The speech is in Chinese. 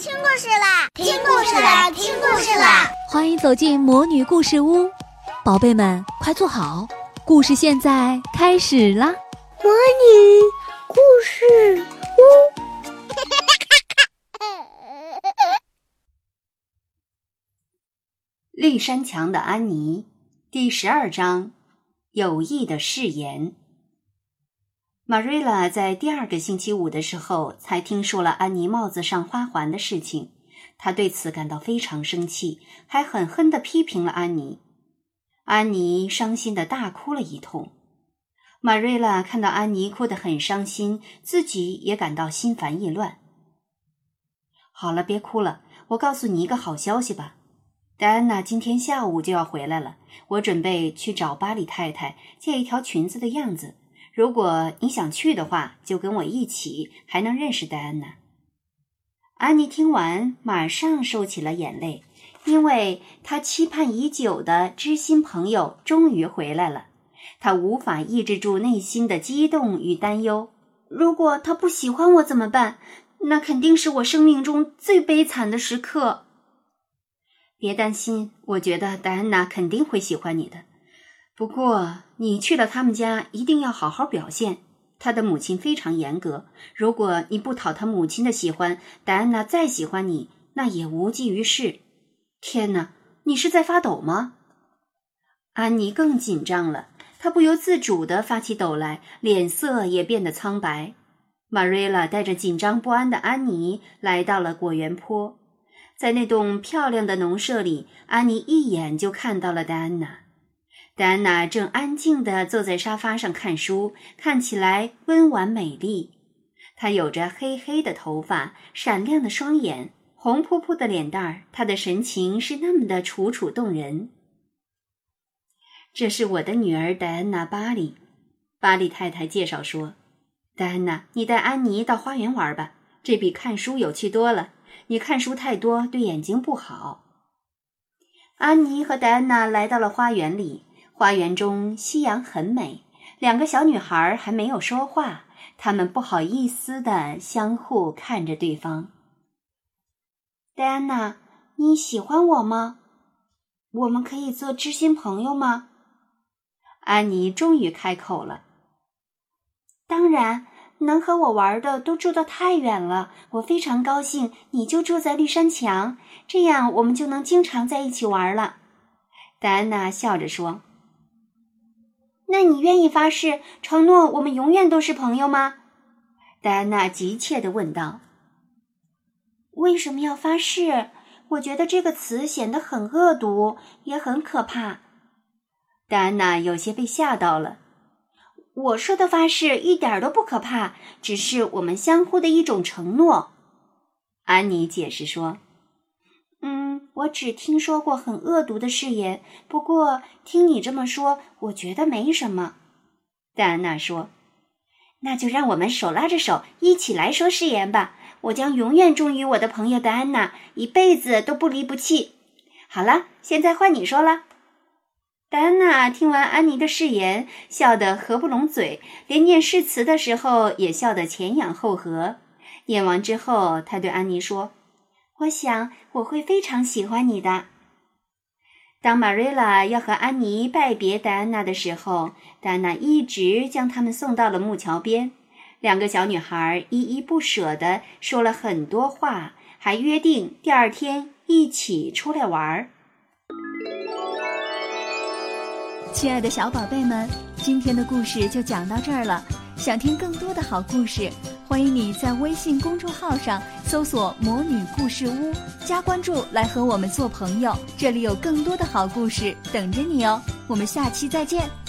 听故事啦！听故事啦！听故事啦！欢迎走进魔女故事屋，宝贝们快坐好，故事现在开始啦！魔女故事屋，绿山墙的安妮，第十二章，有意的誓言。玛瑞拉在第二个星期五的时候才听说了安妮帽子上花环的事情，她对此感到非常生气，还狠狠地批评了安妮。安妮伤心的大哭了一通。玛瑞拉看到安妮哭得很伤心，自己也感到心烦意乱。好了，别哭了，我告诉你一个好消息吧，戴安娜今天下午就要回来了。我准备去找巴里太太借一条裙子的样子。如果你想去的话，就跟我一起，还能认识戴安娜。安妮听完，马上收起了眼泪，因为她期盼已久的知心朋友终于回来了。她无法抑制住内心的激动与担忧。如果他不喜欢我怎么办？那肯定是我生命中最悲惨的时刻。别担心，我觉得戴安娜肯定会喜欢你的。不过，你去了他们家，一定要好好表现。他的母亲非常严格，如果你不讨他母亲的喜欢，戴安娜再喜欢你，那也无济于事。天哪，你是在发抖吗？安妮更紧张了，她不由自主地发起抖来，脸色也变得苍白。玛瑞拉带着紧张不安的安妮来到了果园坡，在那栋漂亮的农舍里，安妮一眼就看到了戴安娜。戴安娜正安静地坐在沙发上看书，看起来温婉美丽。她有着黑黑的头发，闪亮的双眼，红扑扑的脸蛋儿。她的神情是那么的楚楚动人。这是我的女儿戴安娜·巴里，巴里太太介绍说：“戴安娜，你带安妮到花园玩吧，这比看书有趣多了。你看书太多，对眼睛不好。”安妮和戴安娜来到了花园里。花园中夕阳很美，两个小女孩还没有说话，她们不好意思的相互看着对方。戴安娜，你喜欢我吗？我们可以做知心朋友吗？安妮终于开口了。当然，能和我玩的都住得太远了，我非常高兴你就住在绿山墙，这样我们就能经常在一起玩了。戴安娜笑着说。那你愿意发誓承诺我们永远都是朋友吗？戴安娜急切地问道。为什么要发誓？我觉得这个词显得很恶毒，也很可怕。戴安娜有些被吓到了。我说的发誓一点都不可怕，只是我们相互的一种承诺。安妮解释说。我只听说过很恶毒的誓言，不过听你这么说，我觉得没什么。戴安娜说：“那就让我们手拉着手一起来说誓言吧。我将永远忠于我的朋友戴安娜，一辈子都不离不弃。”好了，现在换你说了。戴安娜听完安妮的誓言，笑得合不拢嘴，连念誓词的时候也笑得前仰后合。念完之后，她对安妮说。我想我会非常喜欢你的。当玛瑞拉要和安妮拜别戴安娜的时候，戴安娜一直将他们送到了木桥边。两个小女孩依依不舍地说了很多话，还约定第二天一起出来玩儿。亲爱的小宝贝们，今天的故事就讲到这儿了。想听更多的好故事，欢迎你在微信公众号上搜索“魔女故事屋”，加关注来和我们做朋友。这里有更多的好故事等着你哦。我们下期再见。